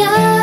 just